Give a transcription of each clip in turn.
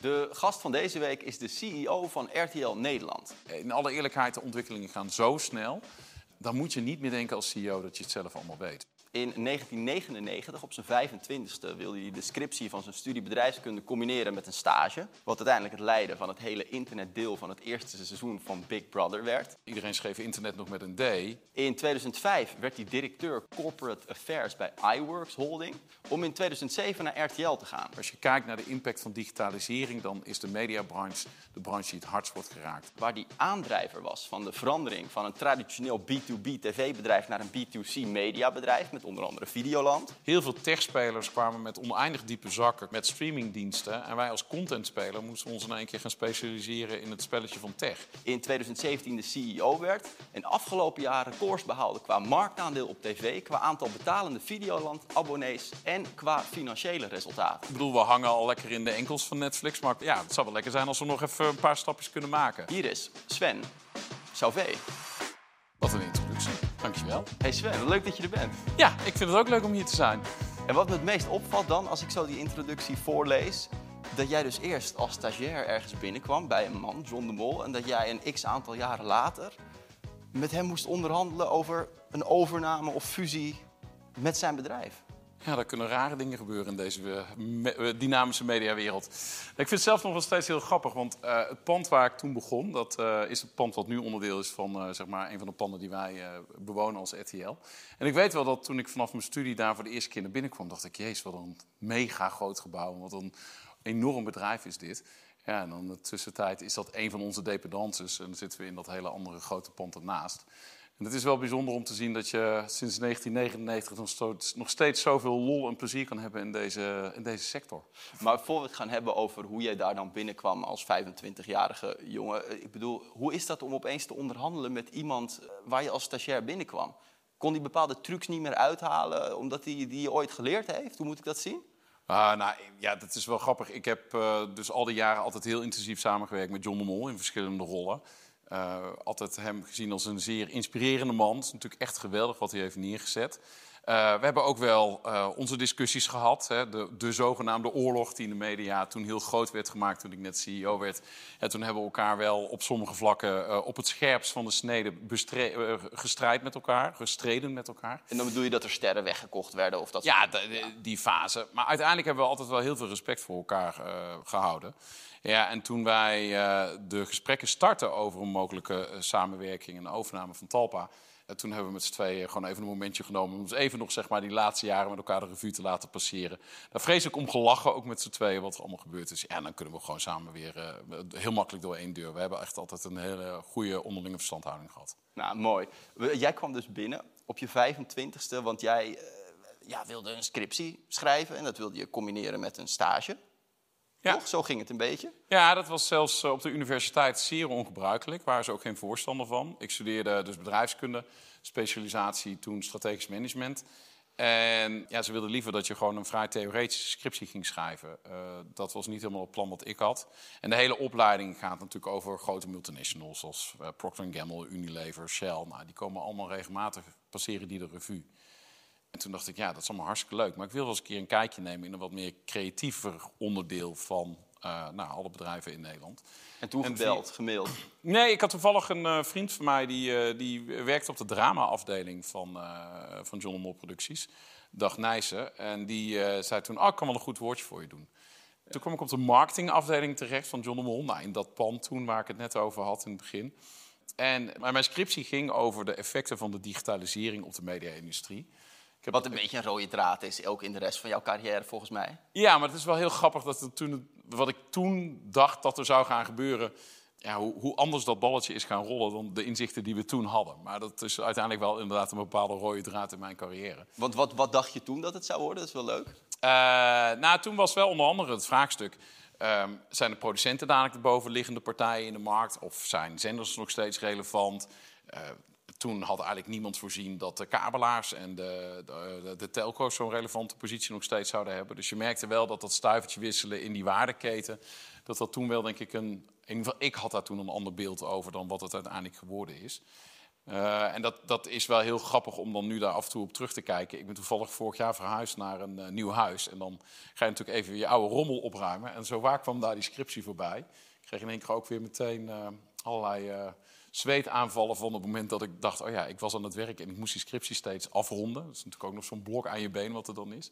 De gast van deze week is de CEO van RTL Nederland. In alle eerlijkheid, de ontwikkelingen gaan zo snel. Dan moet je niet meer denken als CEO dat je het zelf allemaal weet. In 1999, op zijn 25e, wilde hij de scriptie van zijn studie bedrijfskunde combineren met een stage. Wat uiteindelijk het leiden van het hele internetdeel van het eerste seizoen van Big Brother werd. Iedereen schreef internet nog met een D. In 2005 werd hij directeur Corporate Affairs bij iWorks Holding. Om in 2007 naar RTL te gaan. Als je kijkt naar de impact van digitalisering, dan is de mediabranche de branche die het hardst wordt geraakt. Waar die aandrijver was van de verandering van een traditioneel B2B tv-bedrijf naar een B2C mediabedrijf. Met onder andere Videoland. Heel veel techspelers kwamen met oneindig diepe zakken met streamingdiensten. En wij als contentspeler moesten ons in één keer gaan specialiseren in het spelletje van tech. In 2017 de CEO werd. En afgelopen jaren records behaalde qua marktaandeel op tv, qua aantal betalende Videoland-abonnees en qua financiële resultaten. Ik bedoel, we hangen al lekker in de enkels van Netflix. Maar ja, het zou wel lekker zijn als we nog even een paar stapjes kunnen maken. Hier is Sven Sauvé. Wat een introductie. Dankjewel. Hey Sven, leuk dat je er bent. Ja, ik vind het ook leuk om hier te zijn. En wat me het meest opvalt dan, als ik zo die introductie voorlees, dat jij dus eerst als stagiair ergens binnenkwam bij een man, John de Mol, en dat jij een x aantal jaren later met hem moest onderhandelen over een overname of fusie met zijn bedrijf. Ja, er kunnen rare dingen gebeuren in deze eh, eh, dynamische mediawereld. Ik vind het zelf nog wel steeds heel grappig, want eh, het pand waar ik toen begon, dat is het pand wat nu onderdeel is van zeg maar een van de panden die wij bewonen als RTL. En ik weet wel dat toen ik vanaf mijn studie daar voor de eerste keer naar binnen kwam, dacht ik, jezus, wat een mega groot gebouw, wat een enorm bedrijf is dit. Ja, en dan in de tussentijd is dat een van onze dependances en dan zitten we in dat hele andere grote pand ernaast. En het is wel bijzonder om te zien dat je sinds 1999 nog steeds, zoveel lol en plezier kan hebben in deze, in deze sector. Maar voor we het gaan hebben over hoe jij daar dan binnenkwam als 25-jarige jongen. eh, Ik bedoel, hoe is dat om opeens te onderhandelen met iemand eh, waar je als stagiair binnenkwam? Kon hij bepaalde trucs niet meer uithalen omdat hij die je ooit geleerd heeft? Hoe moet ik dat zien? Ah, nou, ja, dat is wel grappig. Ik heb eh, dus al die jaren altijd heel intensief samengewerkt met John de Mol in verschillende rollen. Eh, altijd hem gezien als een zeer inspirerende man. Het is natuurlijk echt geweldig wat hij heeft neergezet. Eh, we hebben ook wel eh, onze discussies gehad. Hè, de, de zogenaamde oorlog die in de media toen heel groot werd gemaakt toen ik net CEO werd. En toen hebben we elkaar wel op sommige vlakken op het scherpst van de snede gestrijd met elkaar, gestreden met elkaar. En dan bedoel je dat er sterren weggekocht werden of dat Ja, soort- de- de- die fase. Maar uiteindelijk hebben we altijd wel heel veel respect voor elkaar eh, gehouden. Ja, en toen wij eh, de gesprekken startten over een mogelijke eh, samenwerking en overname van Talpa. eh, toen hebben we met z'n tweeën gewoon even een momentje genomen om ons even nog zeg maar, die laatste jaren met elkaar de revue te laten passeren. Daar vrees ik om gelachen, ook met z'n tweeën, wat er allemaal gebeurd is. Ja, dan kunnen we gewoon samen weer heel makkelijk door één deur. We hebben echt altijd een hele goede onderlinge verstandhouding gehad. Nou, mooi. Jij kwam dus binnen op je 25ste, want jij ja, wilde een scriptie schrijven en dat wilde je combineren met een stage. Ja. Toch? Zo ging het een beetje. Ja, dat was zelfs eh, op de universiteit zeer ongebruikelijk. Waren ze ook geen voorstander van. Ik studeerde dus bedrijfskunde, specialisatie toen strategisch management. En ja, ze wilden liever dat je gewoon een vrij theoretische scriptie ging schrijven. Eh, dat was niet helemaal het plan wat ik had. En de hele opleiding gaat natuurlijk over grote multinationals... zoals eh, Procter Gamble, Unilever, Shell. Nou, die komen allemaal regelmatig, passeren die de revue. En toen dacht ik, ja, dat is allemaal hartstikke leuk. Maar ik wil wel eens een keer een kijkje nemen in een wat meer creatiever onderdeel van eh, nou, alle bedrijven in Nederland. En toen En gebeld, gemaild. Nee, ik had toevallig een eh, vriend van mij die, eh, die werkte op de drama-afdeling van, van John Mol Producties. Dag Nijssen. En die zei toen, oh, ik kan wel een goed woordje voor je doen. Toen kwam ik op de marketingafdeling terecht van John de Mol. Nou, in dat pand toen waar ik het net over had in het begin. En maar mijn scriptie ging over de effecten van de digitalisering op de media-industrie. Heb Wat een beetje een rode draad is, ook in de rest van jouw carrière volgens mij. Ja, maar het is wel heel grappig dat het toen, wat ik toen dacht dat er zou gaan gebeuren. Ja, hoe, hoe anders dat balletje is gaan rollen dan de inzichten die we toen hadden. Maar dat is uiteindelijk wel inderdaad een bepaalde rode draad in mijn carrière. Want wat, wat dacht je toen dat het zou worden? Dat is wel leuk. Eh, nou, toen was wel onder andere het vraagstuk... ehm, zijn de producenten dadelijk de bovenliggende partijen in de markt? Of zijn zenders nog steeds relevant? Eh, toen had eigenlijk niemand voorzien dat de kabelaars en de, de, de, telco's zo'n relevante positie nog steeds zouden hebben. Dus je merkte wel dat dat stuivertje wisselen in die waardeketen, dat dat toen wel denk ik een... in ieder geval, ik had daar toen een ander beeld over dan wat het uiteindelijk geworden is. Uh, en dat, dat is wel heel grappig om dan nu daar af en toe op terug te kijken. Ik ben toevallig vorig jaar verhuisd naar een uh, nieuw huis. En dan ga je natuurlijk even je oude rommel opruimen. En zo waar kwam daar die scriptie voorbij. Ik kreeg in één keer ook weer meteen uh, allerlei zweetaanvallen van het moment dat ik dacht... oh ja, ik was aan het werk en ik moest die scriptie steeds afronden. Dat is natuurlijk ook nog zo'n blok aan je been wat er dan is.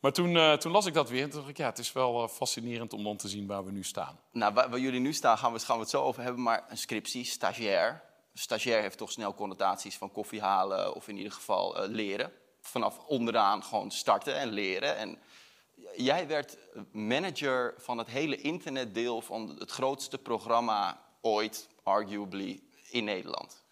Maar toen, toen, las ik dat weer en toen dacht ik, ja, het is wel fascinerend om dan te zien waar we nu staan. Nou, waar, jullie nu staan gaan we, gaan we het zo over hebben, maar een scriptie, stagiair stagiair heeft toch snel connotaties van koffie halen of in ieder geval uh, leren. Vanaf onderaan gewoon starten en leren. En jij werd manager van het hele internetdeel van het grootste programma ooit, arguably, in Nederland.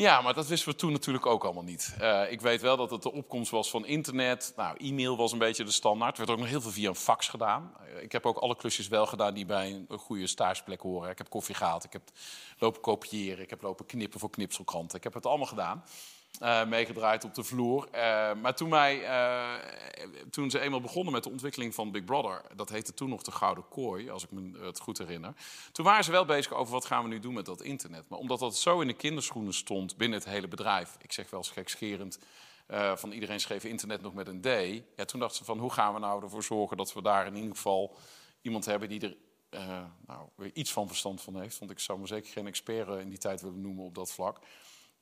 Ja, maar dat wisten we toen natuurlijk ook allemaal niet. Uh, ik weet wel dat het de opkomst was van internet. Nou, e-mail was een beetje de standaard. Er werd ook nog heel veel via een fax gedaan. Uh, ik heb ook alle klusjes wel gedaan die bij een goede stageplek horen. Ik heb koffie gehaald, ik heb lopen kopiëren, ik heb lopen knippen voor knipselkranten. Ik heb het allemaal gedaan. Uh, meegedraaid op de vloer. Uh, maar toen, uh, toen ze eenmaal begonnen met de ontwikkeling van Big Brother, dat heette toen nog de Gouden Kooi, als ik me het goed herinner. Toen waren ze wel bezig over wat gaan we nu doen met dat internet. Maar omdat dat zo in de kinderschoenen stond binnen het hele bedrijf, ik zeg wel gekscherend, van iedereen schreef internet nog met een D. Ja, toen dachten ze van hoe gaan we nou ervoor zorgen dat we daar in ieder geval iemand hebben die er nou, weer iets van verstand van heeft. Want ik zou me zeker geen expert in die tijd willen noemen op dat vlak.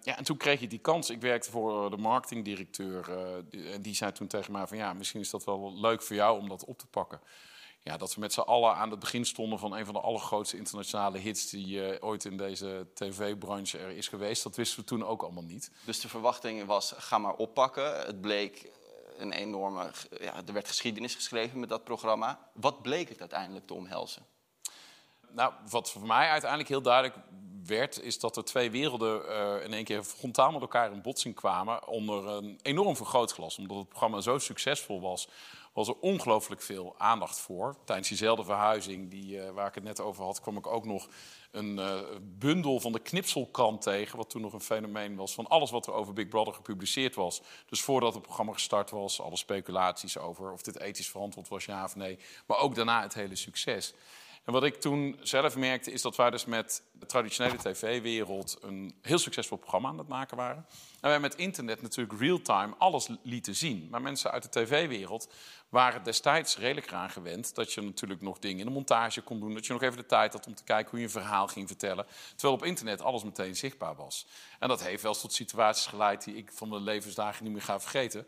Ja, en toen kreeg je die kans. Ik werkte voor de marketingdirecteur. Uh, en die zei toen tegen mij van ja, misschien is dat wel leuk voor jou om dat op te pakken. Ja, dat we met z'n allen aan het begin stonden van een van de allergrootste internationale hits die uh, ooit in deze tv-branche er is geweest. Dat wisten we toen ook allemaal niet. Dus de verwachting was, ga maar oppakken. Het bleek een enorme, ja, er werd geschiedenis geschreven met dat programma. Wat bleek het uiteindelijk te omhelzen? Nou, wat voor mij uiteindelijk heel duidelijk werd, is dat er twee werelden uh, in één keer frontaal met elkaar in botsing kwamen onder een enorm vergrootglas. Omdat het programma zo succesvol was, was er ongelooflijk veel aandacht voor. Tijdens diezelfde verhuizing die, uh, waar ik het net over had, kwam ik ook nog een uh, bundel van de knipselkrant tegen, wat toen nog een fenomeen was, van alles wat er over Big Brother gepubliceerd was. Dus voordat het programma gestart was, alle speculaties over of dit ethisch verantwoord was, ja of nee. Maar ook daarna het hele succes. En wat ik toen zelf merkte, is dat wij dus met de traditionele tv-wereld een heel succesvol programma aan het maken waren. En wij met internet natuurlijk real-time alles lieten zien. Maar mensen uit de tv-wereld waren destijds redelijk eraan gewend dat je natuurlijk nog dingen in de montage kon doen. Dat je nog even de tijd had om te kijken hoe je een verhaal ging vertellen. Terwijl op internet alles meteen zichtbaar was. En dat heeft wel eens tot situaties geleid die ik van mijn levensdagen niet meer ga vergeten.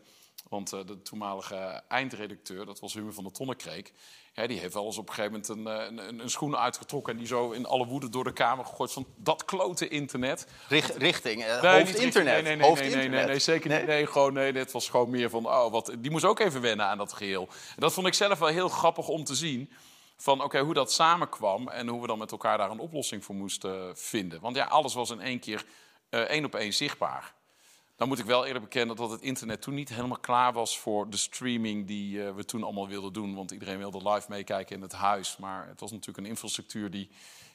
Want uh, de toenmalige eindredacteur, dat was Hummer van der Tonnekreek... Ja, die heeft wel eens op een gegeven moment een, een, een, schoen uitgetrokken... en die zo in alle woede door de kamer gegooid van dat klote internet. Richt, richting, nee, hoofdinternet. Nee, nee, nee, nee, nee, nee, zeker niet. Nee, gewoon, nee, het was gewoon meer van... Oh, wat, die moest ook even wennen aan dat geheel. En dat vond ik zelf wel heel grappig om te zien van oké, hoe dat samenkwam en hoe we dan met elkaar daar een oplossing voor moesten vinden. Want ja, alles was in één keer uh, één op één zichtbaar. Dan moet ik wel eerlijk bekennen dat het internet toen niet helemaal klaar was voor de streaming die uh, we toen allemaal wilden doen. Want iedereen wilde live meekijken in het huis. Maar het was natuurlijk een infrastructuur die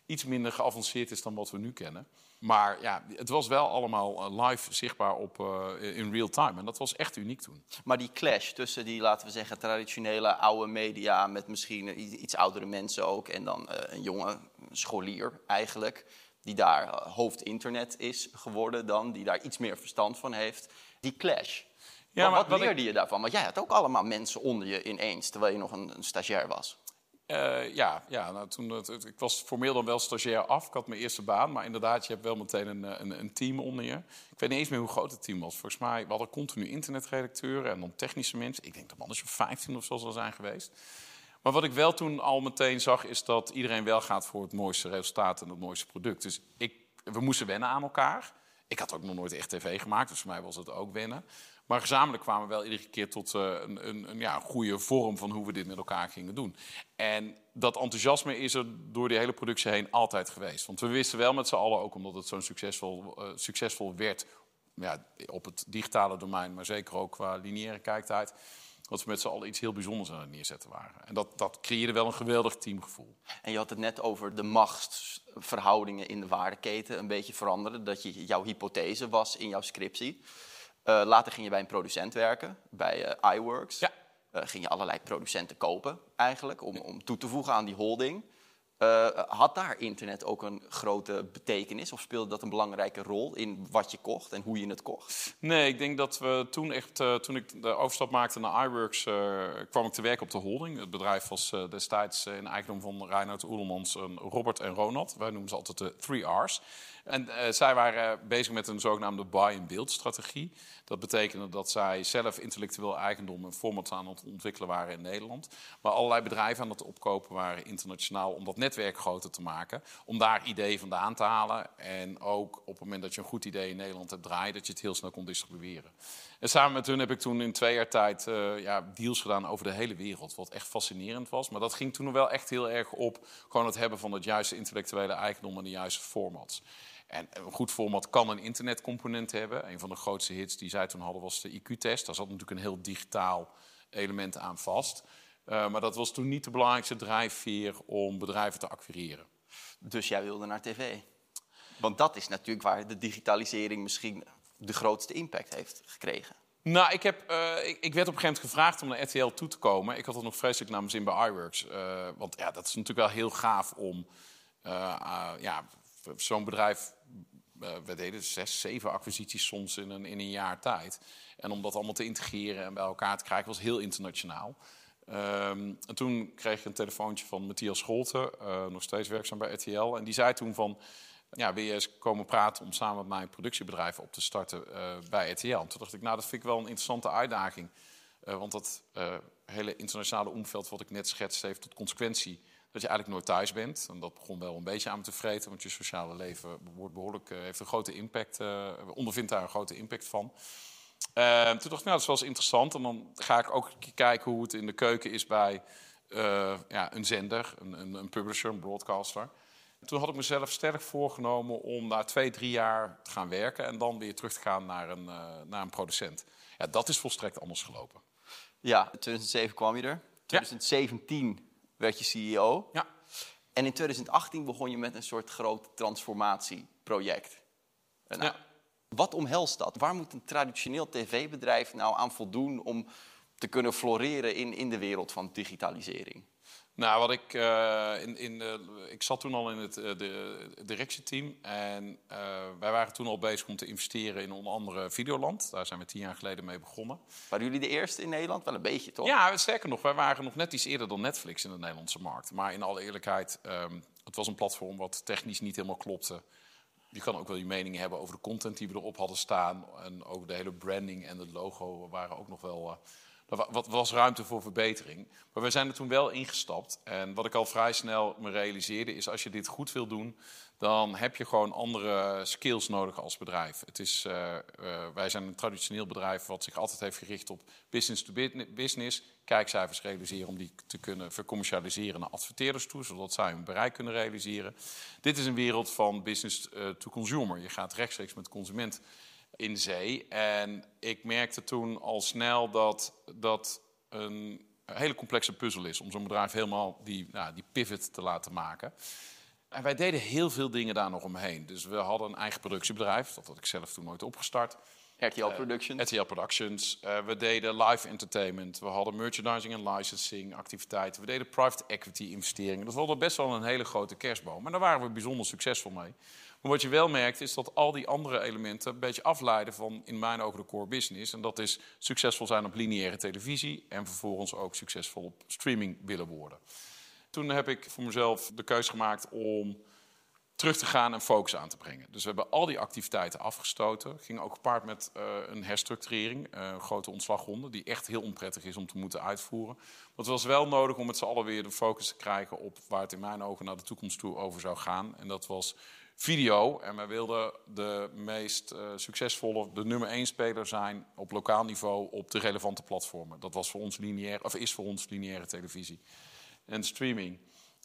iets minder geavanceerd is dan wat we nu kennen. Maar ja, het was wel allemaal eh, live zichtbaar op, uh, in real time. En dat was echt uniek toen. Maar die clash tussen die, laten we zeggen, traditionele oude media... met misschien iets oudere mensen ook... en dan een jonge scholier eigenlijk die daar eh, hoofdinternet is geworden dan, die daar iets meer verstand van heeft, die clash. Ja, maar, wat, leerde je daarvan? Want jij had ook allemaal mensen onder je ineens, terwijl je nog een, een stagiair was. Uh, ja, ja nou, toen, het, ik was formeel dan wel stagiair af. Ik had mijn eerste baan. Maar inderdaad, je hebt wel meteen een, een, een, team onder je. Ik weet niet eens meer hoe groot het team was. Volgens mij, we hadden continu internetredacteuren en dan technische mensen. Ik denk dat man is 15 of zo zal zijn geweest. Maar wat ik wel toen al meteen zag, is dat iedereen wel gaat voor het mooiste resultaat en het mooiste product. Dus ik, we moesten wennen aan elkaar. Ik had ook nog nooit echt tv gemaakt, dus voor mij was het ook wennen. Maar gezamenlijk kwamen we wel iedere keer tot uh, een, een, een goede vorm van hoe we dit met elkaar gingen doen. En dat enthousiasme is er door die hele productie heen altijd geweest. Want we wisten wel met z'n allen, ook omdat het zo'n succesvol, uh, succesvol werd ja, op het digitale domein, maar zeker ook qua lineaire kijktijd dat we met z'n allen iets heel bijzonders aan het neerzetten waren. En dat, dat creëerde wel een geweldig teamgevoel. En je had het net over de machtsverhoudingen in de waardeketen een beetje veranderen. Dat je, jouw hypothese was in jouw scriptie. Uh, later ging je bij een producent werken, bij uh, iWorks. Ja. Uh, ging je allerlei producenten kopen eigenlijk, om, om toe te voegen aan die holding. Uh, had daar internet ook een grote betekenis? Of speelde dat een belangrijke rol in wat je kocht en hoe je het kocht? Nee, ik denk dat we toen echt, uh, toen ik de overstap maakte naar iWorks, uh, kwam ik te werken op de holding. Het bedrijf was destijds in eigendom van Reinhard Oelemans, Robert en Ronald. Wij noemen ze altijd de 3 R's. En uh, zij waren bezig met een zogenaamde buy-and-build strategie. Dat betekende dat zij zelf intellectueel eigendom en formats aan het ontwikkelen waren in Nederland. Maar allerlei bedrijven aan het opkopen waren internationaal om dat netwerk groter te maken. Om daar ideeën vandaan te halen. En ook op het moment dat je een goed idee in Nederland hebt draaien, dat je het heel snel kon distribueren. En samen met hun heb ik toen in twee jaar tijd uh, ja, deals gedaan over de hele wereld. Wat echt fascinerend was. Maar dat ging toen wel echt heel erg op gewoon het hebben van het juiste intellectuele eigendom en de juiste formats. En een goed format kan een internetcomponent hebben. Een van de grootste hits die zij toen hadden was de IQ-test. Daar zat natuurlijk een heel digitaal element aan vast. Uh, maar dat was toen niet de belangrijkste drijfveer om bedrijven te acquireren. Dus jij wilde naar tv? Want dat is natuurlijk waar de digitalisering misschien de grootste impact heeft gekregen. Nou, ik, heb, uh, ik, ik, werd op een gegeven moment gevraagd om naar RTL toe te komen. Ik had er nog vreselijk naar mijn zin bij iWorks. Uh, want ja, dat is natuurlijk wel heel gaaf om ja, zo'n bedrijf uh, we deden zes, zeven acquisities soms in een, in een jaar tijd. En om dat allemaal te integreren en bij elkaar te krijgen, was heel internationaal. Um, en toen kreeg ik een telefoontje van Matthias Scholten, uh, nog steeds werkzaam bij RTL. En die zei toen van, ja, wil je eens komen praten om samen met mijn productiebedrijf op te starten uh, bij RTL? En toen dacht ik, nou, dat vind ik wel een interessante uitdaging. want dat hele internationale omveld wat ik net schetste heeft tot consequentie dat je eigenlijk nooit thuis bent. En dat begon wel een beetje aan me te vreten, want je sociale leven wordt behoorlijk, uh, heeft een grote impact, uh, ondervindt daar een grote impact van. Uh, toen dacht ik, nou, dat is wel eens interessant. En dan ga ik ook kijken hoe het in de keuken is bij ja, een zender, een, een, een, publisher, een broadcaster. toen had ik mezelf sterk voorgenomen om na twee, drie jaar te gaan werken en dan weer terug te gaan naar een, naar een producent. Ja, dat is volstrekt anders gelopen. Ja, in 2007 kwam je er. 2017 ja werd je CEO. Ja. En in 2018 begon je met een soort groot transformatieproject. Nou, ja. Wat omhelst dat? Waar moet een traditioneel tv-bedrijf nou aan voldoen om te kunnen floreren in, in de wereld van digitalisering? Nou, wat ik, uh, in, in, uh, ik zat toen al in het uh, de, directieteam. En wij waren toen al bezig om te investeren in onder andere Videoland. Daar zijn we tien jaar geleden mee begonnen. Waren jullie de eerste in Nederland? Wel een beetje, toch? Ja, sterker nog, wij waren nog net iets eerder dan Netflix in de Nederlandse markt. Maar in alle eerlijkheid, um, het was een platform wat technisch niet helemaal klopte. Je kan ook wel je mening hebben over de content die we erop hadden staan. En over de hele branding en het logo waren ook nog wel er was ruimte voor verbetering. Maar we zijn er toen wel ingestapt. En wat ik al vrij snel me realiseerde is, als je dit goed wil doen, dan heb je gewoon andere skills nodig als bedrijf. Het is, uh, uh, wij zijn een traditioneel bedrijf wat zich altijd heeft gericht op business to business. Kijkcijfers realiseren om die te kunnen vercommercialiseren naar adverteerders toe, zodat zij hun bereik kunnen realiseren. Dit is een wereld van business uh, to consumer. Je gaat rechtstreeks met consument in zee. En ik merkte toen al snel dat dat een hele complexe puzzel is om zo'n bedrijf helemaal die, nou, die pivot te laten maken. En wij deden heel veel dingen daar nog omheen. Dus we hadden een eigen productiebedrijf, dat had ik zelf toen nooit opgestart. RTL Productions. Uh, RTL Productions. Uh, we deden live entertainment. We hadden merchandising en licensing activiteiten. We deden private equity investeringen. Dat was best wel een hele grote kerstboom. Maar daar waren we bijzonder succesvol mee. Maar wat je wel merkt is dat al die andere elementen een beetje afleiden van in mijn ogen de core business. En dat is succesvol zijn op lineaire televisie en vervolgens ook succesvol op streaming willen worden. Toen heb ik voor mezelf de keuze gemaakt om terug te gaan en focus aan te brengen. Dus we hebben al die activiteiten afgestoten. Ging ook gepaard met uh, een herstructurering, uh, een grote ontslagronde, die echt heel onprettig is om te moeten uitvoeren. Maar het was wel nodig om met z'n allen weer de focus te krijgen op waar het in mijn ogen naar de toekomst toe over zou gaan. En dat was video. En wij wilden de meest uh, succesvolle, de nummer één speler zijn op lokaal niveau op de relevante platformen. Dat was voor ons lineair, of is voor ons lineaire televisie en streaming.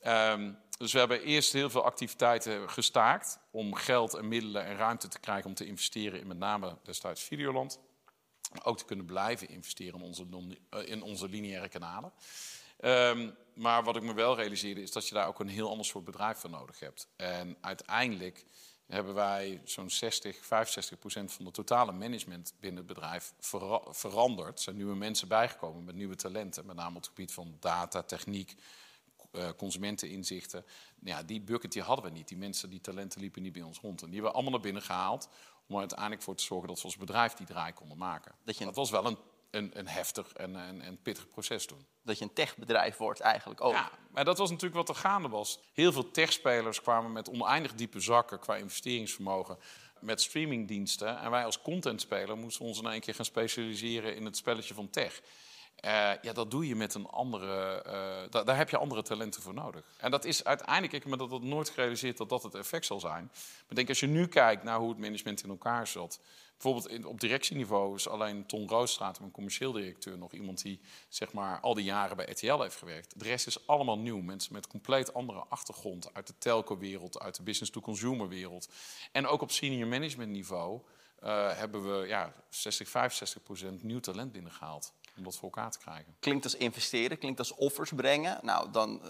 Um, dus we hebben eerst heel veel activiteiten gestaakt om geld en middelen en ruimte te krijgen om te investeren in met name destijds Videoland. Maar ook te kunnen blijven investeren in onze, eh, in onze lineaire kanalen. Um, maar wat ik me wel realiseerde is dat je daar ook een heel ander soort bedrijf voor nodig hebt. En uiteindelijk hebben wij zo'n 60, 65 procent van de totale management binnen het bedrijf veranderd. Er zijn nieuwe mensen bijgekomen met nieuwe talenten, met name op het gebied van data, techniek, uh, consumenteninzichten. Ja, die bucket die hadden we niet. Die mensen, die talenten liepen niet bij ons rond. En die hebben we allemaal naar binnen gehaald om er uiteindelijk voor te zorgen dat we als bedrijf die draai konden maken. Dat, je dat was wel een, een, een heftig en een, een pittig proces toen. Dat je een techbedrijf wordt eigenlijk ook. Ja, maar dat was natuurlijk wat er gaande was. Heel veel techspelers kwamen met oneindig diepe zakken qua investeringsvermogen met streamingdiensten. En wij als contentspeler moesten ons in één keer gaan specialiseren in het spelletje van tech. Uh, ja, dat doe je met een andere. Uh, daar, heb je andere talenten voor nodig. En dat is uiteindelijk, ik heb me dat, nooit gerealiseerd dat dat het effect zal zijn. Maar denk, als je nu kijkt naar hoe het management in elkaar zat. Bijvoorbeeld op directieniveau is alleen Ton Roosstraat, mijn commercieel directeur, nog iemand die zeg maar, al die jaren bij RTL heeft gewerkt. De rest is allemaal nieuw. Mensen met compleet andere achtergrond uit de telco-wereld, uit de business-to-consumer-wereld. En ook op senior management niveau uh, hebben we ja, 60, 65 procent nieuw talent binnengehaald om dat voor elkaar te krijgen. Klinkt als investeren, klinkt als offers brengen. Nou, dan uh,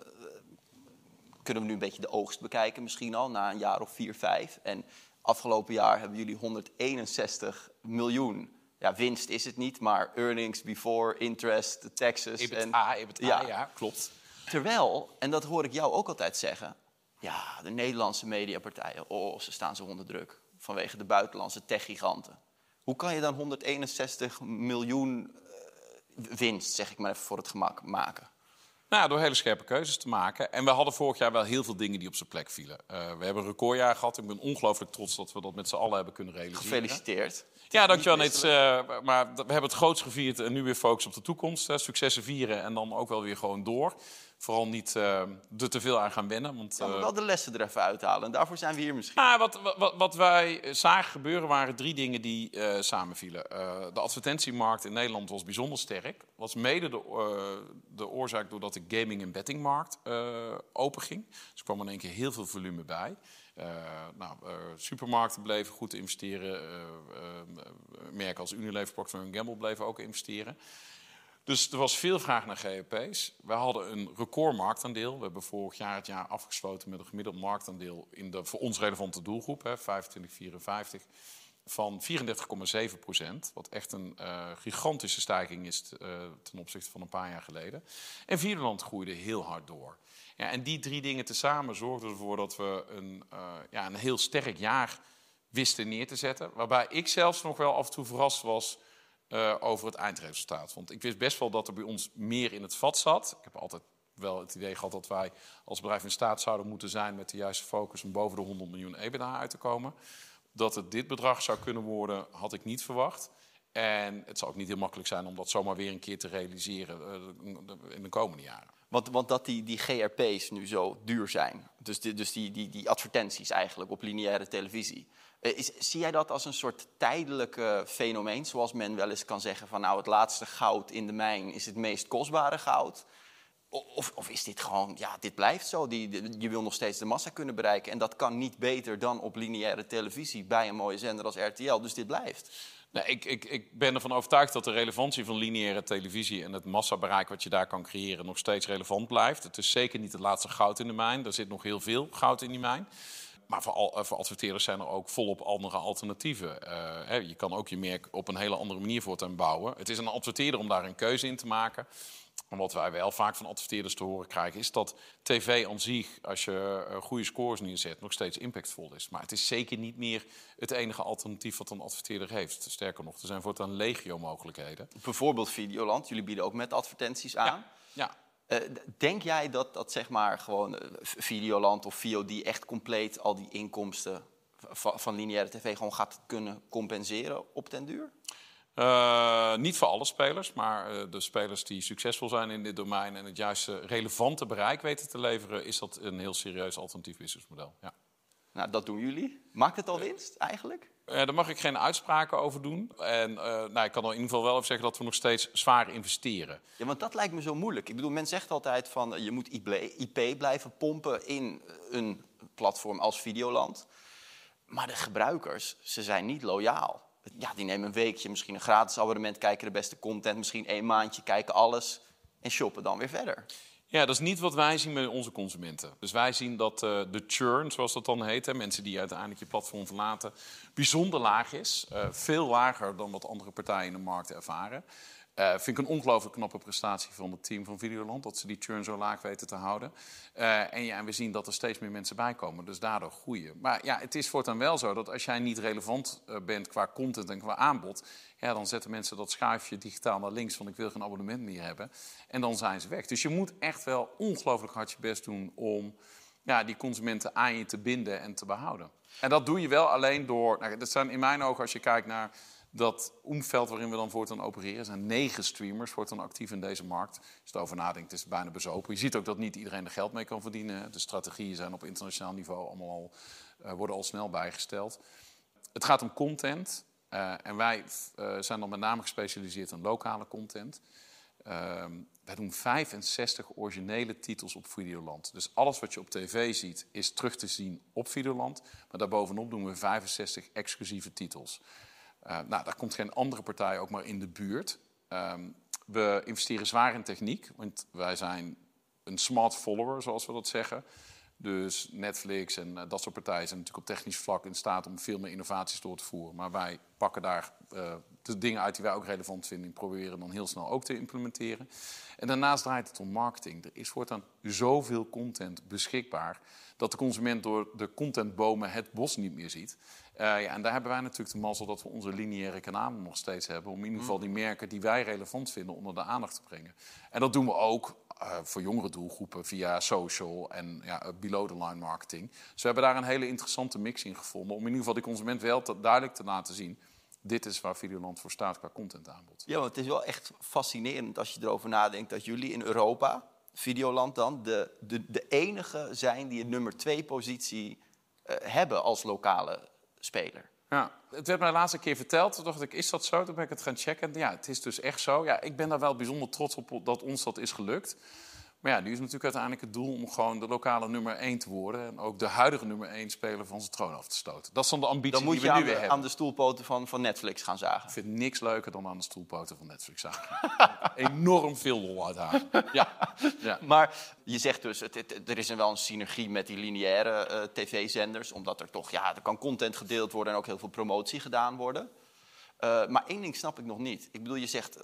kunnen we nu een beetje de oogst bekijken, misschien al na een jaar of vier, vijf. En afgelopen jaar hebben jullie 161 miljoen. Ja, winst is het niet, maar earnings before interest, taxes. EBITDA, en, EBITDA, ja. ja, klopt. Terwijl, en dat hoor ik jou ook altijd zeggen, ja, de Nederlandse mediapartijen, oh, ze staan zo onder druk vanwege de buitenlandse techgiganten. Hoe kan je dan 161 miljoen winst, zeg ik maar even voor het gemak, maken? Nou, door hele scherpe keuzes te maken. En we hadden vorig jaar wel heel veel dingen die op zijn plek vielen. Uh, we hebben een recordjaar gehad. Ik ben ongelooflijk trots dat we dat met z'n allen hebben kunnen realiseren. Gefeliciteerd. Ja, dankjewel. Nets, uh, maar we hebben het groots gevierd en nu weer focus op de toekomst. Hè. Successen vieren en dan ook wel weer gewoon door vooral niet uh, er te veel aan gaan wennen. Want, uh... wel de lessen er even uithalen. En daarvoor zijn we hier misschien. Ah, wat, wat, wat wij zagen gebeuren waren drie dingen die uh, samenvielen. de advertentiemarkt in Nederland was bijzonder sterk. Was mede de, de oorzaak doordat de gaming- en bettingmarkt open ging. Dus er kwam in één keer heel veel volume bij. nou, supermarkten bleven goed investeren. merken als Unilever, Procter Gamble bleven ook investeren. Dus er was veel vraag naar GEP's. We hadden een recordmarktaandeel. We hebben vorig jaar het jaar afgesloten met een gemiddeld marktaandeel in de voor ons relevante doelgroep, 25-54, van 34,7 procent. Wat echt een uh, gigantische stijging is uh, ten opzichte van een paar jaar geleden. En Vierland groeide heel hard door. Ja, en die drie dingen tezamen zorgden ervoor dat we een, uh, ja, een heel sterk jaar wisten neer te zetten. Waarbij ik zelfs nog wel af en toe verrast was uh, over het eindresultaat. Want ik wist best wel dat er bij ons meer in het vat zat. Ik heb altijd wel het idee gehad dat wij als bedrijf in staat zouden moeten zijn met de juiste focus om boven de 100 miljoen EBITDA uit te komen. Dat het dit bedrag zou kunnen worden, had ik niet verwacht. En het zal ook niet heel makkelijk zijn om dat zomaar weer een keer te realiseren uh, in de komende jaren. Want, want dat die, die GRP's nu zo duur zijn, dus, dus die, die, die advertenties eigenlijk op lineaire televisie. Eh, zie jij dat als een soort tijdelijke fenomeen, zoals men wel eens kan zeggen van nou het laatste goud in de mijn is het meest kostbare goud? Of, of is dit gewoon, ja, dit blijft zo. Die, je wil nog steeds de massa kunnen bereiken. En dat kan niet beter dan op lineaire televisie bij een mooie zender als RTL. Dus dit blijft. Nee, ik, ik, ik ben ervan overtuigd dat de relevantie van lineaire televisie en het massabereik wat je daar kan creëren nog steeds relevant blijft. Het is zeker niet het laatste goud in de mijn. Er zit nog heel veel goud in die mijn. Maar voor, eh, voor, adverteerders zijn er ook volop andere alternatieven. Uh, hè, je kan ook je merk op een hele andere manier voortaan bouwen. Het is een adverteerder om daar een keuze in te maken. En wat wij wel vaak van adverteerders te horen krijgen, is dat tv aan zich, als je uh, goede scores neerzet, nog steeds impactvol is. Maar het is zeker niet meer het enige alternatief wat een adverteerder heeft. Sterker nog, er zijn voortaan legio mogelijkheden. Bijvoorbeeld Videoland, jullie bieden ook met advertenties aan. Ja. ja. Uh, denk jij dat, dat zeg maar gewoon uh, Videoland of VOD echt compleet al die inkomsten van, lineaire tv gewoon gaat kunnen compenseren op den duur? Uh, niet voor alle spelers, maar de spelers die succesvol zijn in dit domein en het juiste relevante bereik weten te leveren, is dat een heel serieus alternatief businessmodel. Ja. Nou, dat doen jullie. Maakt het al winst eigenlijk? Uh, daar mag ik geen uitspraken over doen. En uh, nou, ik kan in ieder geval wel even zeggen dat we nog steeds zwaar investeren. Ja, want dat lijkt me zo moeilijk. Ik bedoel, men zegt altijd van uh, je moet IP blijven pompen in een platform als Videoland. Maar de gebruikers, ze zijn niet loyaal. Ja, die nemen een weekje, misschien een gratis abonnement, kijken de beste content, misschien één maandje, kijken alles en shoppen dan weer verder. Ja, dat is niet wat wij zien bij onze consumenten. Dus wij zien dat uh, de churn, zoals dat dan heet, hè, mensen die uiteindelijk je platform verlaten, bijzonder laag is. Uh, veel lager dan wat andere partijen in de markt ervaren. Uh, vind ik een ongelooflijk knappe prestatie van het team van Videoland. Dat ze die churn zo laag weten te houden. Uh, en, ja, en we zien dat er steeds meer mensen bij komen. Dus daardoor groeien. Maar ja, het is voortaan wel zo dat als jij niet relevant uh, bent qua content en qua aanbod. Ja, dan zetten mensen dat schuifje digitaal naar links van ik wil geen abonnement meer hebben. En dan zijn ze weg. Dus je moet echt wel ongelooflijk hard je best doen om ja, die consumenten aan je te binden en te behouden. En dat doe je wel alleen door. Nou, dat zijn in mijn ogen, als je kijkt naar dat omveld waarin we dan voortaan opereren, zijn negen streamers voortaan actief in deze markt. Als je erover nadenkt, is het bijna bezopen. Je ziet ook dat niet iedereen er geld mee kan verdienen. De strategieën zijn op internationaal niveau allemaal al, uh, worden al snel bijgesteld. Het gaat om content. Uh, en wij uh, zijn dan met name gespecialiseerd in lokale content. Uh, wij doen 65 originele titels op Videoland. Dus alles wat je op tv ziet is terug te zien op Videoland. Maar daarbovenop doen we 65 exclusieve titels. Uh, nou, daar komt geen andere partij ook maar in de buurt. Uh, we investeren zwaar in techniek, want wij zijn een smart follower, zoals we dat zeggen. Dus Netflix en uh, dat soort partijen zijn natuurlijk op technisch vlak in staat om veel meer innovaties door te voeren. Maar wij pakken daar uh, de dingen uit die wij ook relevant vinden en proberen dan heel snel ook te implementeren. En daarnaast draait het om marketing. Er is voortaan zoveel content beschikbaar dat de consument door de contentbomen het bos niet meer ziet. Uh, ja, en daar hebben wij natuurlijk de mazzel dat we onze lineaire kanalen nog steeds hebben. Om in ieder geval die merken die wij relevant vinden onder de aandacht te brengen. En dat doen we ook uh, voor jongere doelgroepen via social en ja, below the line marketing. Dus we hebben daar een hele interessante mix in gevonden. Om in ieder geval die consument wel duidelijk te laten zien. Dit is waar Videoland voor staat qua contentaanbod. Ja, want het is wel echt fascinerend als je erover nadenkt dat jullie in Europa, Videoland dan, de, de, de enige zijn die een nummer twee positie uh, hebben als lokale speler. Ja, het werd mij de laatste keer verteld. Toen dacht ik, is dat zo? Toen ben ik het gaan checken. Ja, het is dus echt zo. Ja, ik ben daar wel bijzonder trots op dat ons dat is gelukt. Maar ja, nu is natuurlijk uiteindelijk het doel om gewoon de lokale nummer 1 te worden. En ook de huidige nummer 1 speler van zijn troon af te stoten. Dat is dan de ambitie dan moet die je we nu weer hebben. aan de stoelpoten van, van Netflix gaan zagen. Ik vind niks leuker dan aan de stoelpoten van Netflix zagen. Enorm veel lol uit haar. Ja. ja. Maar je zegt dus, het, het, er is wel een synergie met die lineaire uh, tv-zenders. Omdat er toch, ja, er kan content gedeeld worden en ook heel veel promotie gedaan worden. Uh, maar één ding snap ik nog niet. Ik bedoel, je zegt uh,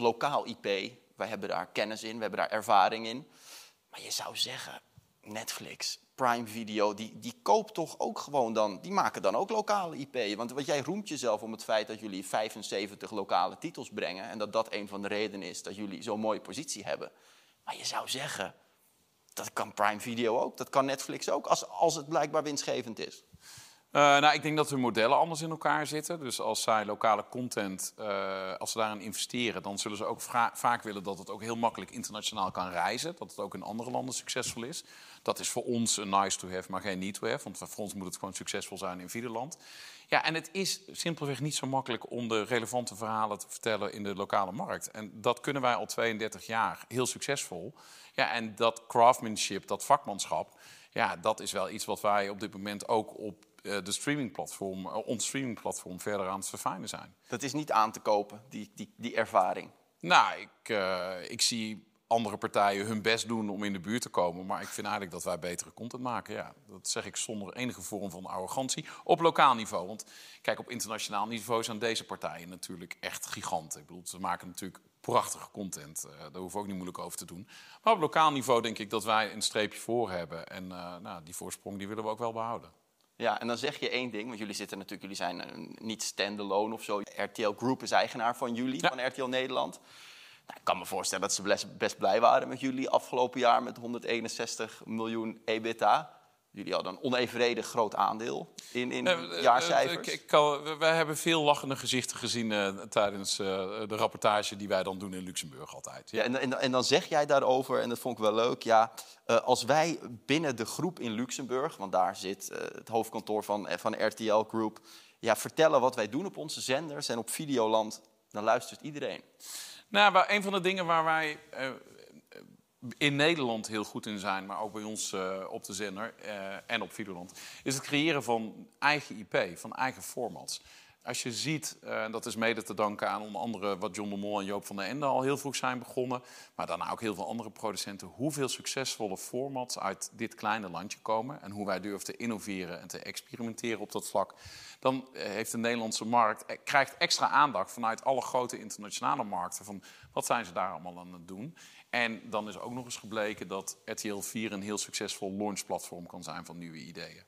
lokaal IP. Wij hebben daar kennis in, we hebben daar ervaring in. Maar je zou zeggen, Netflix, Prime Video, die, die koopt toch ook gewoon dan... die maken dan ook lokale IP. Want wat jij roemt jezelf om het feit dat jullie 75 lokale titels brengen... en dat dat een van de redenen is dat jullie zo'n mooie positie hebben. Maar je zou zeggen, dat kan Prime Video ook, dat kan Netflix ook... als, als het blijkbaar winstgevend is. Uh, nou, ik denk dat hun modellen anders in elkaar zitten. Dus als zij lokale content, uh, als ze daarin investeren, dan zullen ze ook vaak willen dat het ook heel makkelijk internationaal kan reizen. Dat het ook in andere landen succesvol is. Dat is voor ons een nice to have, maar geen need to have. Want voor ons moet het gewoon succesvol zijn in ieder land. Ja, en het is simpelweg niet zo makkelijk om de relevante verhalen te vertellen in de lokale markt. En dat kunnen wij al 32 jaar heel succesvol. Ja, en dat craftsmanship, dat vakmanschap, ja, dat is wel iets wat wij op dit moment ook op de streamingplatform, ons streamingplatform verder aan het verfijnen zijn. Dat is niet aan te kopen, die, die, die ervaring. Nou, ik, uh, ik zie andere partijen hun best doen om in de buurt te komen. Maar ik vind eigenlijk dat wij betere content maken. Ja, dat zeg ik zonder enige vorm van arrogantie. Op lokaal niveau. Want kijk, op internationaal niveau zijn deze partijen natuurlijk echt giganten. Ik bedoel, ze maken natuurlijk prachtige content. Uh, daar hoeven we ook niet moeilijk over te doen. Maar op lokaal niveau denk ik dat wij een streepje voor hebben. En uh, nou, die voorsprong die willen we ook wel behouden. Ja, en dan zeg je één ding, want jullie zitten natuurlijk, jullie zijn uh, niet standalone of zo. RTL Group is eigenaar van jullie, ja. van RTL Nederland. Nou, ik kan me voorstellen dat ze best, best, blij waren met jullie afgelopen jaar met 161 miljoen EBITDA. Jullie hadden een onevenredig groot aandeel in, in uh, jaarcijfers. Uh, ik kan, wij hebben veel lachende gezichten gezien uh, tijdens de rapportage die wij dan doen in Luxemburg altijd. Ja, en, en, en, dan zeg jij daarover, en dat vond ik wel leuk, ja, als wij binnen de groep in Luxemburg, want daar zit het hoofdkantoor van, van RTL Group, ja, vertellen wat wij doen op onze zenders en op Videoland, dan luistert iedereen. Nou, een van de dingen waar wij in Nederland heel goed in zijn, maar ook bij ons uh, op de zender uh, en op Videoland, is het creëren van eigen IP, van eigen formats. Als je ziet, en dat is mede te danken aan onder andere wat John de Mol en Joop van der Ende al heel vroeg zijn begonnen, maar daarna ook heel veel andere producenten, hoeveel succesvolle formats uit dit kleine landje komen en hoe wij durven te innoveren en te experimenteren op dat vlak, dan heeft de Nederlandse markt, krijgt extra aandacht vanuit alle grote internationale markten van wat zijn ze daar allemaal aan het doen. En dan is ook nog eens gebleken dat RTL 4 een heel succesvol launchplatform kan zijn van nieuwe ideeën.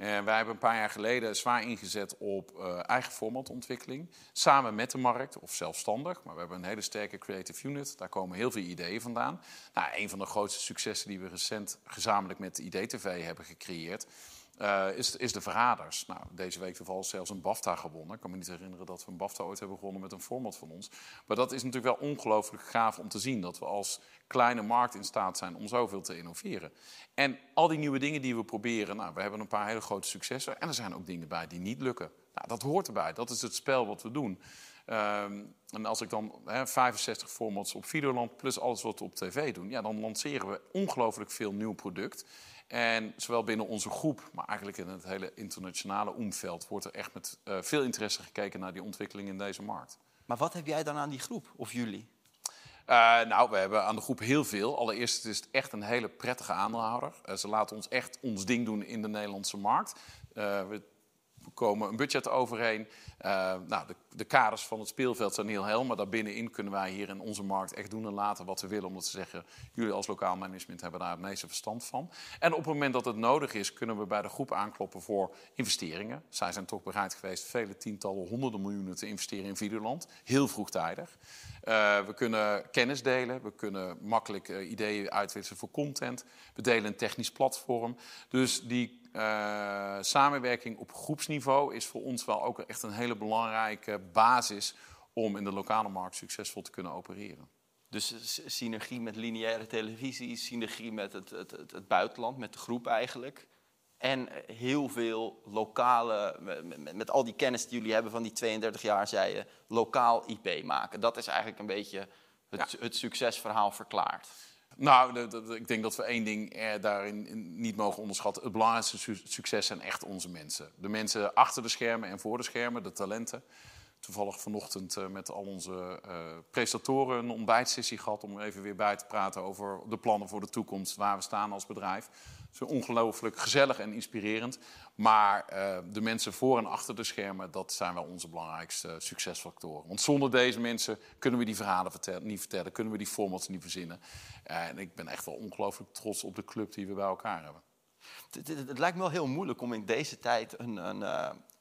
Uh, wij hebben een paar jaar geleden zwaar ingezet op uh, eigen formatontwikkeling. Samen met de markt of zelfstandig. Maar we hebben een hele sterke creative unit. Daar komen heel veel ideeën vandaan. Nou, een van de grootste successen die we recent gezamenlijk met IDTV hebben gecreëerd. Uh, is, is, de Verraders. Nou, deze week toevallig zelfs een BAFTA gewonnen. Ik kan me niet herinneren dat we een BAFTA ooit hebben gewonnen met een format van ons. Maar dat is natuurlijk wel ongelooflijk gaaf om te zien. Dat we als kleine markt in staat zijn om zoveel te innoveren. En al die nieuwe dingen die we proberen, nou, we hebben een paar hele grote successen. En er zijn ook dingen bij die niet lukken. Nou, dat hoort erbij. Dat is het spel wat we doen. Um, en als ik dan he, 65 formats op Videoland plus alles wat we op tv doen, ja, dan lanceren we ongelooflijk veel nieuw product. En zowel binnen onze groep, maar eigenlijk in het hele internationale omveld, wordt er echt met uh, veel interesse gekeken naar die ontwikkeling in deze markt. Maar wat heb jij dan aan die groep, of jullie? Uh, nou, we hebben aan de groep heel veel. Allereerst is het echt een hele prettige aandeelhouder. Uh, ze laten ons echt ons ding doen in de Nederlandse markt. we komen een budget overheen. Uh, nou, de, de, kaders van het speelveld zijn heel hel, maar daarbinnenin kunnen wij hier in onze markt echt doen en laten wat we willen. Omdat ze zeggen, jullie als lokaal management hebben daar het meeste verstand van. En op het moment dat het nodig is, kunnen we bij de groep aankloppen voor investeringen. Zij zijn toch bereid geweest vele tientallen, honderden miljoenen te investeren in Videoland. Heel vroegtijdig. Uh, we kunnen kennis delen, we kunnen makkelijk uh, ideeën uitwisselen voor content. We delen een technisch platform. Dus die uh, samenwerking op groepsniveau is voor ons wel ook echt een hele belangrijke basis om in de lokale markt succesvol te kunnen opereren. Dus synergie met lineaire televisie, synergie met het, het, het, het buitenland, met de groep eigenlijk. En heel veel lokale, met, met, al die kennis die jullie hebben van die 32 jaar, zei je, lokaal IP maken. Dat is eigenlijk een beetje het, ja. het succesverhaal verklaard. Nou, ik denk dat we één ding er daarin niet mogen onderschatten. Het belangrijkste su succes zijn echt onze mensen. De mensen achter de schermen en voor de schermen, de talenten. Toevallig vanochtend uh, met al onze uh, presentatoren een ontbijtsessie gehad... om even weer bij te praten over de plannen voor de toekomst, waar we staan als bedrijf. Het is ongelooflijk gezellig en inspirerend. Maar uh, de mensen voor en achter de schermen, dat zijn wel onze belangrijkste succesfactoren. Want zonder deze mensen kunnen we die verhalen niet vertellen, kunnen we die formats niet verzinnen. en ik ben echt wel ongelooflijk trots op de club die we bij elkaar hebben. Het, lijkt me wel heel moeilijk om in deze tijd een, een,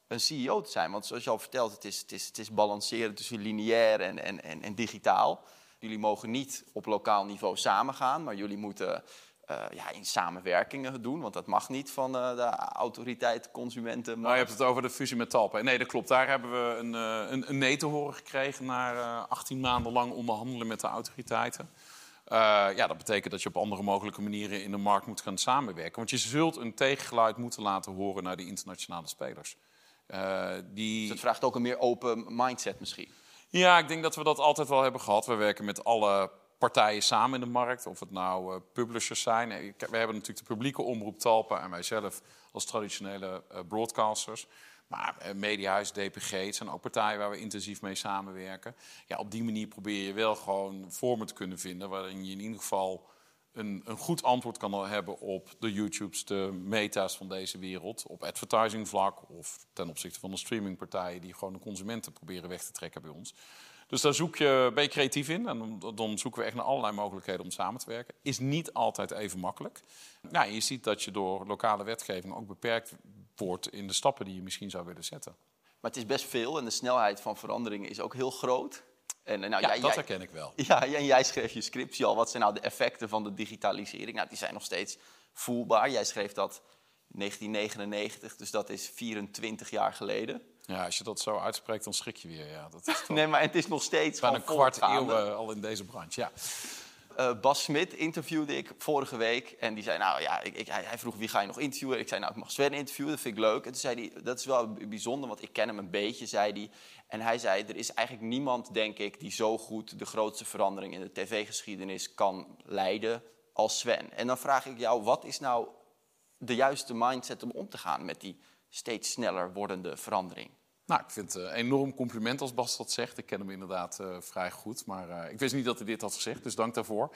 een CEO te zijn. Want zoals je al vertelt, het is, het is, het is balanceren tussen lineair en, en, en, en digitaal. Jullie mogen niet op lokaal niveau samengaan, maar jullie moeten uh, ja, in samenwerkingen doen. Want dat mag niet van uh, de autoriteit, consumenten. Nou, je hebt het over de fusie met Talpa. Nee, dat klopt. Daar hebben we een, uh, een, een nee te horen gekregen... na 18 maanden lang onderhandelen met de autoriteiten. ja, dat betekent dat je op andere mogelijke manieren in de markt moet gaan samenwerken. Want je zult een tegengeluid moeten laten horen naar die internationale spelers. Die... Dus het vraagt ook een meer open mindset misschien? Ja, ik denk dat we dat altijd wel hebben gehad. We werken met alle partijen samen in de markt. Of het nou uh, publishers zijn. We hebben natuurlijk de publieke omroep Talpa en wij zelf als traditionele uh, broadcasters. Maar uh, Mediahuis, DPG, het zijn ook partijen waar we intensief mee samenwerken. Ja, op die manier probeer je wel gewoon vormen te kunnen vinden... waarin je in ieder geval een, een goed antwoord kan hebben op de YouTubes, de meta's van deze wereld. Op advertising vlak of ten opzichte van de streamingpartijen... die gewoon de consumenten proberen weg te trekken bij ons. Dus daar zoek je, ben creatief in. En dan zoeken we echt naar allerlei mogelijkheden om samen te werken. Is niet altijd even makkelijk. Ja, je ziet dat je door lokale wetgeving ook beperkt wordt in de stappen die je misschien zou willen zetten. Maar het is best veel en de snelheid van veranderingen is ook heel groot. En, nou, ja, jij, dat herken ik wel. Ja, en jij schreef je scriptie al. Wat zijn nou de effecten van de digitalisering? Nou, die zijn nog steeds voelbaar. Jij schreef dat 1999, dus dat is 24 jaar geleden. Ja, als je dat zo uitspreekt, dan schrik je weer. Ja, dat is nee, maar het is nog steeds Bijna een kwart eeuw uh, al in deze branche, ja. Uh, Bas Smit interviewde ik vorige week. En die zei, nou ja, ik, ik, hij, hij, vroeg wie ga je nog interviewen? Ik zei, nou, ik mag Sven interviewen, dat vind ik leuk. En toen zei hij, dat is wel bijzonder, want ik ken hem een beetje, zei hij. En hij zei, er is eigenlijk niemand, denk ik, die zo goed de grootste verandering in de tv-geschiedenis kan leiden als Sven. En dan vraag ik jou, wat is nou de juiste mindset om om te gaan met die steeds sneller wordende verandering? Nou, ik vind het een enorm compliment als Bas dat zegt. Ik ken hem inderdaad uh, vrij goed, maar uh, ik wist niet dat hij dit had gezegd, dus dank daarvoor.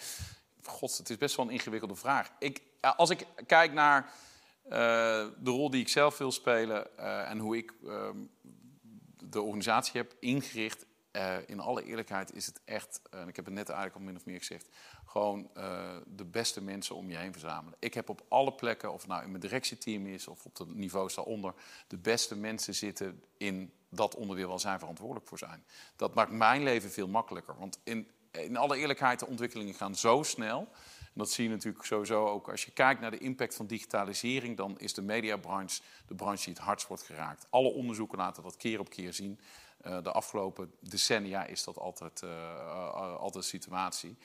God, het is best wel een ingewikkelde vraag. Ik, als ik kijk naar de rol die ik zelf wil spelen en hoe ik ehm, de organisatie heb ingericht, in alle eerlijkheid is het echt, en ik heb het net eigenlijk al min of meer gezegd, gewoon de beste mensen om je heen verzamelen. Ik heb op alle plekken, of het nou in mijn directieteam is of op het niveau daaronder, de beste mensen zitten in dat onderdeel waar zij verantwoordelijk voor zijn. Dat maakt mijn leven veel makkelijker. Want in, in alle eerlijkheid, de ontwikkelingen gaan zo snel. En dat zie je natuurlijk sowieso ook. Als je kijkt naar de impact van digitalisering, dan is de mediabranche de branche die het hardst wordt geraakt. Alle onderzoeken laten dat keer op keer zien. Uh, de afgelopen decennia is dat altijd, uh, uh, altijd de situatie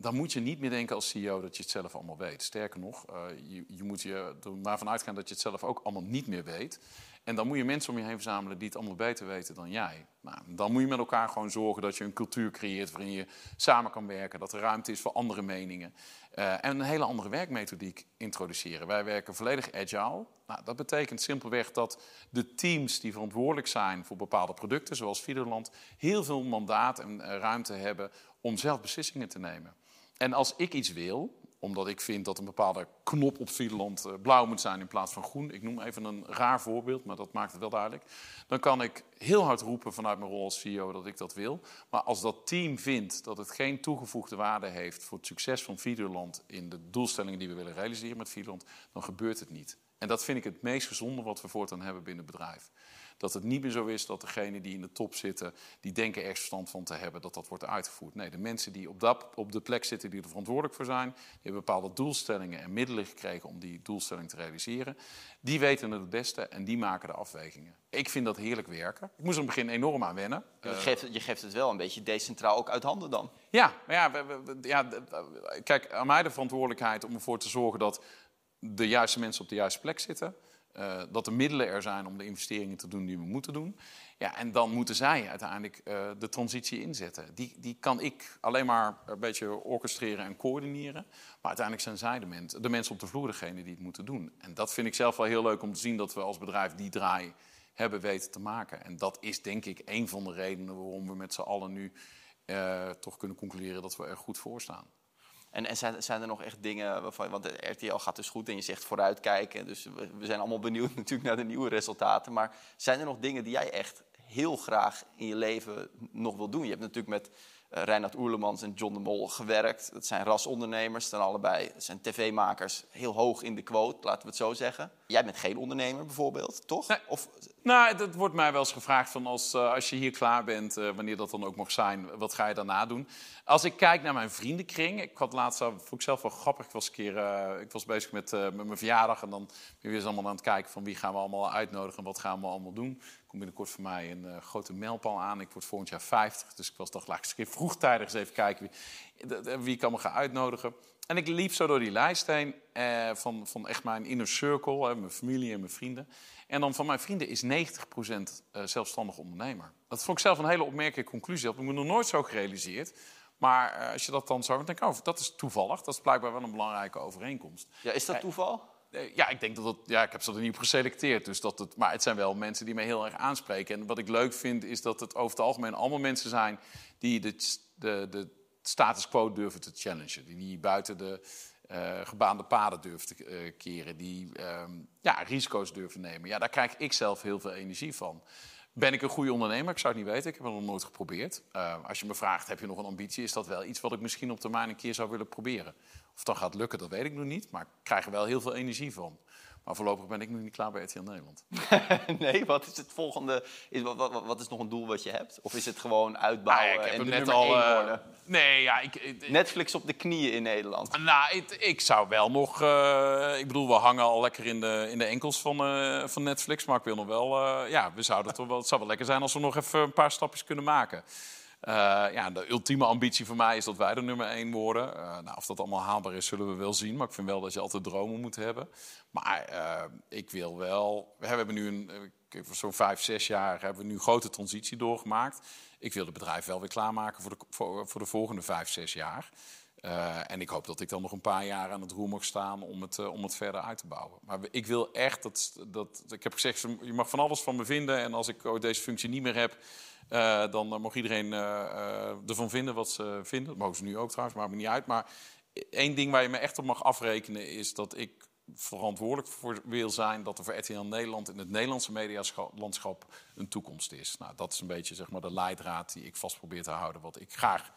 dan moet je niet meer denken als CEO dat je het zelf allemaal weet. Sterker nog, je, je, moet je er maar van uitgaan dat je het zelf ook allemaal niet meer weet. En dan moet je mensen om je heen verzamelen die het allemaal beter weten dan jij. Nou, dan moet je met elkaar gewoon zorgen dat je een cultuur creëert waarin je samen kan werken, dat er ruimte is voor andere meningen. Uh, en een hele andere werkmethodiek introduceren. Wij werken volledig agile. Nou, dat betekent simpelweg dat de teams die verantwoordelijk zijn voor bepaalde producten, zoals Videoland, heel veel mandaat en uh, ruimte hebben om zelf beslissingen te nemen. En als ik iets wil, omdat ik vind dat een bepaalde knop op Videoland uh, blauw moet zijn in plaats van groen. Ik noem even een raar voorbeeld, maar dat maakt het wel duidelijk. Dan kan ik heel hard roepen vanuit mijn rol als CEO dat ik dat wil. Maar als dat team vindt dat het geen toegevoegde waarde heeft voor het succes van Videoland in de doelstellingen die we willen realiseren met Videoland, dan gebeurt het niet. En dat vind ik het meest gezonde wat we voortaan hebben binnen het bedrijf. Dat het niet meer zo is dat degenen die in de top zitten, die denken ergens verstand van te hebben, dat dat wordt uitgevoerd. Nee, de mensen die op, dat, op de plek zitten die er verantwoordelijk voor zijn, die hebben bepaalde doelstellingen en middelen gekregen om die doelstelling te realiseren. Die weten het het beste en die maken de afwegingen. Ik vind dat heerlijk werken. Ik moest er in het begin enorm aan wennen. Je geeft, je geeft het wel een beetje decentraal ook uit handen dan. Ja, maar ja, we, we, ja, kijk, aan mij de verantwoordelijkheid om ervoor te zorgen dat de juiste mensen op de juiste plek zitten. Uh, dat de middelen er zijn om de investeringen te doen die we moeten doen. Ja, en dan moeten zij uiteindelijk uh, de transitie inzetten. Die, die kan ik alleen maar een beetje orchestreren en coördineren. Maar uiteindelijk zijn zij de, mens, de mensen op de vloer degene die het moeten doen. En dat vind ik zelf wel heel leuk om te zien dat we als bedrijf die draai hebben weten te maken. En dat is denk ik een van de redenen waarom we met z'n allen nu uh, toch kunnen concluderen dat we er goed voor staan. En, zijn, zijn, er nog echt dingen waarvan, want de RTL gaat dus goed en je zegt vooruitkijken. Dus we, we, zijn allemaal benieuwd natuurlijk naar de nieuwe resultaten. Maar zijn er nog dingen die jij echt heel graag in je leven nog wil doen? Je hebt natuurlijk met uh, Reinhard Oerlemans en John de Mol gewerkt. Dat zijn rasondernemers, staan allebei, dat zijn tv-makers, heel hoog in de quote, laten we het zo zeggen. Jij bent geen ondernemer bijvoorbeeld, toch? Nee. Of... Nou, dat wordt mij wel eens gevraagd van als, uh, als je hier klaar bent, uh, wanneer dat dan ook mag zijn, wat ga je daarna doen? Als ik kijk naar mijn vriendenkring, ik had laatst, vond ik zelf wel grappig, ik was, een keer, ik was bezig met, met mijn verjaardag en dan ben je weer allemaal aan het kijken van wie gaan we allemaal uitnodigen en wat gaan we allemaal doen komt binnenkort voor mij een uh, grote mijlpaal aan. Ik word volgend jaar 50, dus ik was dacht, laat ik vroegtijdig eens even kijken wie, wie ik allemaal ga uitnodigen. En ik liep zo door die lijst heen eh, van, van echt mijn inner circle, hè, mijn familie en mijn vrienden. En dan van mijn vrienden is 90% uh, zelfstandig ondernemer. Dat vond ik zelf een hele opmerkelijke conclusie. Dat heb ik me nog nooit zo gerealiseerd. Maar als je dat dan zo dan denk ik, oh, dat is toevallig. Dat is blijkbaar wel een belangrijke overeenkomst. Ja, is dat toeval? Ja, ik denk dat het. Ja, ik heb ze er niet op geselecteerd. Dus dat het, maar het zijn wel mensen die mij heel erg aanspreken. En wat ik leuk vind, is dat het over het algemeen allemaal mensen zijn die de, de, de status quo durven te challengen. Die, die buiten de uh, gebaande paden durven te uh, keren. Die um, ja, risico's durven nemen. Ja, daar krijg ik zelf heel veel energie van. Ben ik een goede ondernemer? Ik zou het niet weten. Ik heb het nog nooit geprobeerd. Als je me vraagt, heb je nog een ambitie? Is dat wel iets wat ik misschien op termijn een keer zou willen proberen? Of dat gaat lukken, dat weet ik nog niet. Maar ik krijg er wel heel veel energie van. Maar voorlopig ben ik nog niet klaar bij RTL Nederland. nee, wat is het volgende? Is, wat, wat, wat, is nog een doel wat je hebt? Of is het gewoon uitbouwen nou, ja, ik heb en net al, uh, Nee, ja, ik, ik, Netflix op de knieën in Nederland. Nou, ik, ik zou wel nog... Uh, ik bedoel, we hangen al lekker in de, in de enkels van, uh, van Netflix. Maar ik wil nog wel... ja, we zouden toch wel, het zou wel lekker zijn als we nog even een paar stapjes kunnen maken. Uh, ja, de ultieme ambitie voor mij is dat wij de nummer één worden. Uh, nou, of dat allemaal haalbaar is, zullen we wel zien. Maar ik vind wel dat je altijd dromen moet hebben. Maar uh, ik wil wel... We hebben nu een... Zo'n vijf, zes jaar hebben we nu grote transitie doorgemaakt. Ik wil het bedrijf wel weer klaarmaken voor de, voor, voor de volgende vijf, zes jaar. Eh, en ik hoop dat ik dan nog een paar jaar aan het roer mag staan om het, eh, om het verder uit te bouwen. Maar ik wil echt dat, dat. Ik heb gezegd, je mag van alles van me vinden. En als ik ooit deze functie niet meer heb, uh, dan mag iedereen ervan vinden wat ze vinden. Dat mogen ze nu ook trouwens, maakt me niet uit. Maar één ding waar je me echt op mag afrekenen is dat ik verantwoordelijk voor wil zijn dat er voor RTL Nederland in het Nederlandse medialandschap een toekomst is. Nou, dat is een beetje zeg maar, de leidraad die ik vast probeer te houden, wat ik graag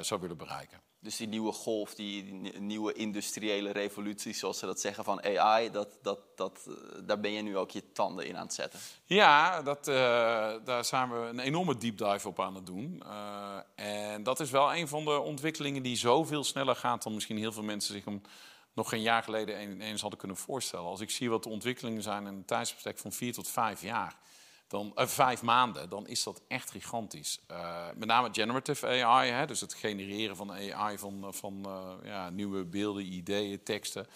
zou willen bereiken. Dus die nieuwe golf, die, nieuwe industriële revolutie, zoals ze dat zeggen van AI, dat, dat, dat, eh, daar ben je nu ook je tanden in aan het zetten. Ja, dat, uh, daar zijn we een enorme deep dive op aan het doen. Uh, en dat is wel een van de ontwikkelingen die zoveel sneller gaat dan misschien heel veel mensen zich hem nog geen jaar geleden eens hadden kunnen voorstellen. Als ik zie wat de ontwikkelingen zijn in een tijdsbestek van vier tot vijf jaar dan, uh, vijf maanden, dan is dat echt gigantisch. Uh, met name generative AI, hè, dus het genereren van AI van, eh, van ja, nieuwe beelden, ideeën, teksten.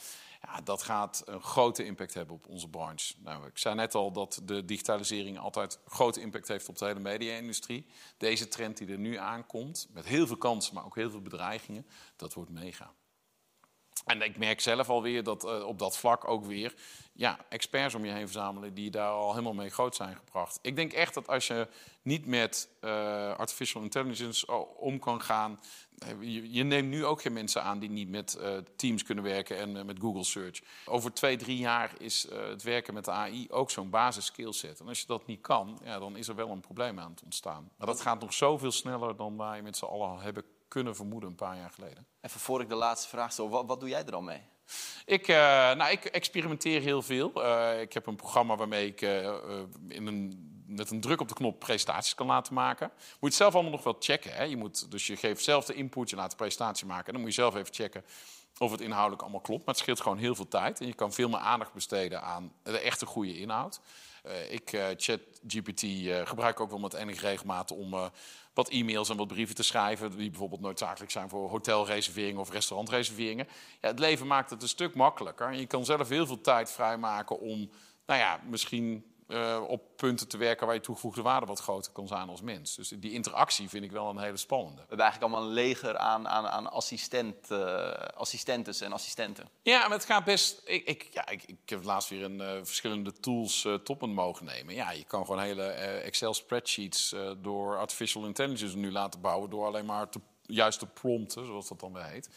Ja, dat gaat een grote impact hebben op onze branche. Nou, ik zei net al dat de digitalisering altijd grote impact heeft op de hele media-industrie. Deze trend die er nu aankomt, met heel veel kansen, maar ook heel veel bedreigingen, dat wordt mega. En ik merk zelf alweer dat uh, op dat vlak ook weer ja, experts om je heen verzamelen die daar al helemaal mee groot zijn gebracht. Ik denk echt dat als je niet met uh, artificial intelligence om kan gaan. Eh, je, neemt nu ook geen mensen aan die niet met Teams kunnen werken en met Google Search. Over twee, drie jaar is het werken met de AI ook zo'n basis skillset. En als je dat niet kan, ja, dan is er wel een probleem aan het ontstaan. Maar dat gaat nog zoveel sneller dan wij met z'n allen hebben kunnen vermoeden een paar jaar geleden. Even voor ik de laatste vraag stel, wat, wat doe jij er dan mee? Ik, uh, nou, ik experimenteer heel veel. Uh, ik heb een programma waarmee ik uh, in een, met een druk op de knop presentaties kan laten maken. Moet je het zelf allemaal nog wel checken. Hè? Je moet, dus je geeft zelf de input, je laat de presentatie maken. En dan moet je zelf even checken of het inhoudelijk allemaal klopt. Maar het scheelt gewoon heel veel tijd. En je kan veel meer aandacht besteden aan de echte goede inhoud. Ik, ChatGPT, gebruik ook wel met enige regelmaat om wat e-mails en wat brieven te schrijven, die bijvoorbeeld noodzakelijk zijn voor hotelreserveringen of restaurantreserveringen. Ja, het leven maakt het een stuk makkelijker. Je kan zelf heel veel tijd vrijmaken om, nou ja, misschien uh, op punten te werken waar je toegevoegde waarde wat groter kan zijn als mens. Dus die interactie vind ik wel een hele spannende. We hebben eigenlijk allemaal een leger aan, aan, aan assistent, uh, assistentes en assistenten. Ja, maar het gaat best. Ik, ik, ja, ik, ik heb laatst weer een, uh, verschillende tools toppen mogen nemen. Ja, je kan gewoon hele Excel spreadsheets door artificial intelligence nu laten bouwen door alleen maar te, juist te prompten, zoals dat dan weer heet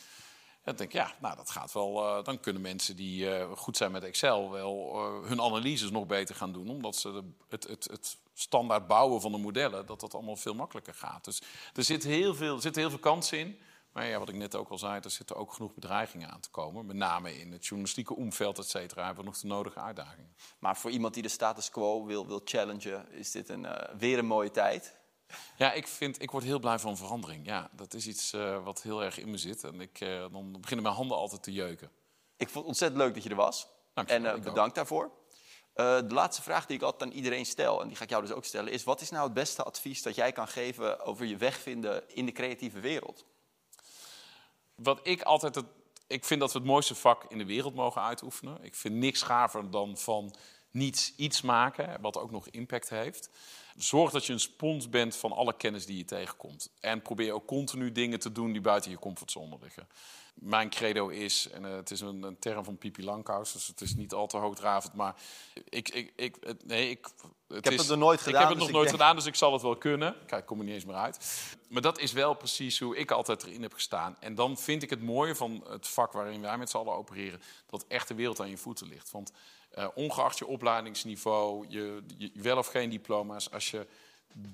dan denk ik, ja, nou, dat gaat wel. Uh, dan kunnen mensen die uh, goed zijn met Excel wel uh, hun analyses nog beter gaan doen. Omdat ze het, het, het, standaard bouwen van de modellen, dat dat allemaal veel makkelijker gaat. Dus er zit heel veel, er zitten heel veel kansen in. Maar ja, wat ik net ook al zei, er zitten ook genoeg bedreigingen aan te komen. Met name in het journalistieke omveld, et cetera, hebben we nog de nodige uitdagingen. Maar voor iemand die de status quo wil, wil challengen, is dit een, weer een mooie tijd. Ja, ik, vind, ik word heel blij van verandering. Ja, dat is iets uh, wat heel erg in me zit. En ik, uh, dan beginnen mijn handen altijd te jeuken. Ik vond het ontzettend leuk dat je er was. En uh, bedankt daarvoor. de laatste vraag die ik altijd aan iedereen stel, en die ga ik jou dus ook stellen, is: wat is nou het beste advies dat jij kan geven over je weg vinden in de creatieve wereld? Wat ik altijd het, ik vind dat we het mooiste vak in de wereld mogen uitoefenen. Ik vind niks gaver dan van niets iets maken, wat ook nog impact heeft. Zorg dat je een spons bent van alle kennis die je tegenkomt. En probeer ook continu dingen te doen die buiten je comfortzone liggen. Mijn credo is, en uh, het is een, een, term van Pipi Langkous, dus het is niet al te hoogdravend, maar ik, ik, ik, nee, ik, het ik heb is, het er nooit gedaan. Ik heb het nog nooit gedaan, dus ik zal het wel kunnen. Kijk, ik kom er niet eens meer uit. Maar dat is wel precies hoe ik altijd erin heb gestaan. En dan vind ik het mooie van het vak waarin wij met z'n allen opereren, dat echt de wereld aan je voeten ligt. Want uh, ongeacht je opleidingsniveau, je, je, wel of geen diploma's, als je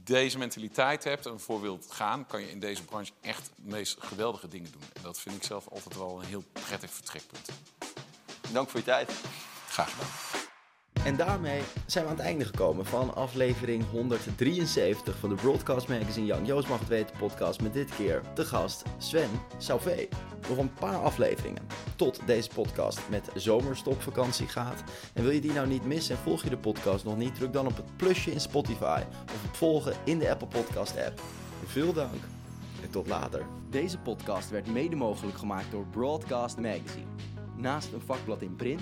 deze mentaliteit hebt en voor wilt gaan, kan je in deze branche echt de meest geweldige dingen doen. En dat vind ik zelf altijd wel een heel prettig vertrekpunt. Dank voor je tijd. Graag gedaan. En daarmee zijn we aan het einde gekomen van aflevering 173 van de Broadcast Magazine Jan Joost mag het weten podcast met dit keer de gast Sven Sauvé. Nog een paar afleveringen tot deze podcast met zomerstopvakantie gaat. En wil je die nou niet missen en volg je de podcast nog niet, druk dan op het plusje in Spotify of op volgen in de Apple Podcast app. Veel dank en tot later. Deze podcast werd mede mogelijk gemaakt door Broadcast Magazine. Naast een vakblad in print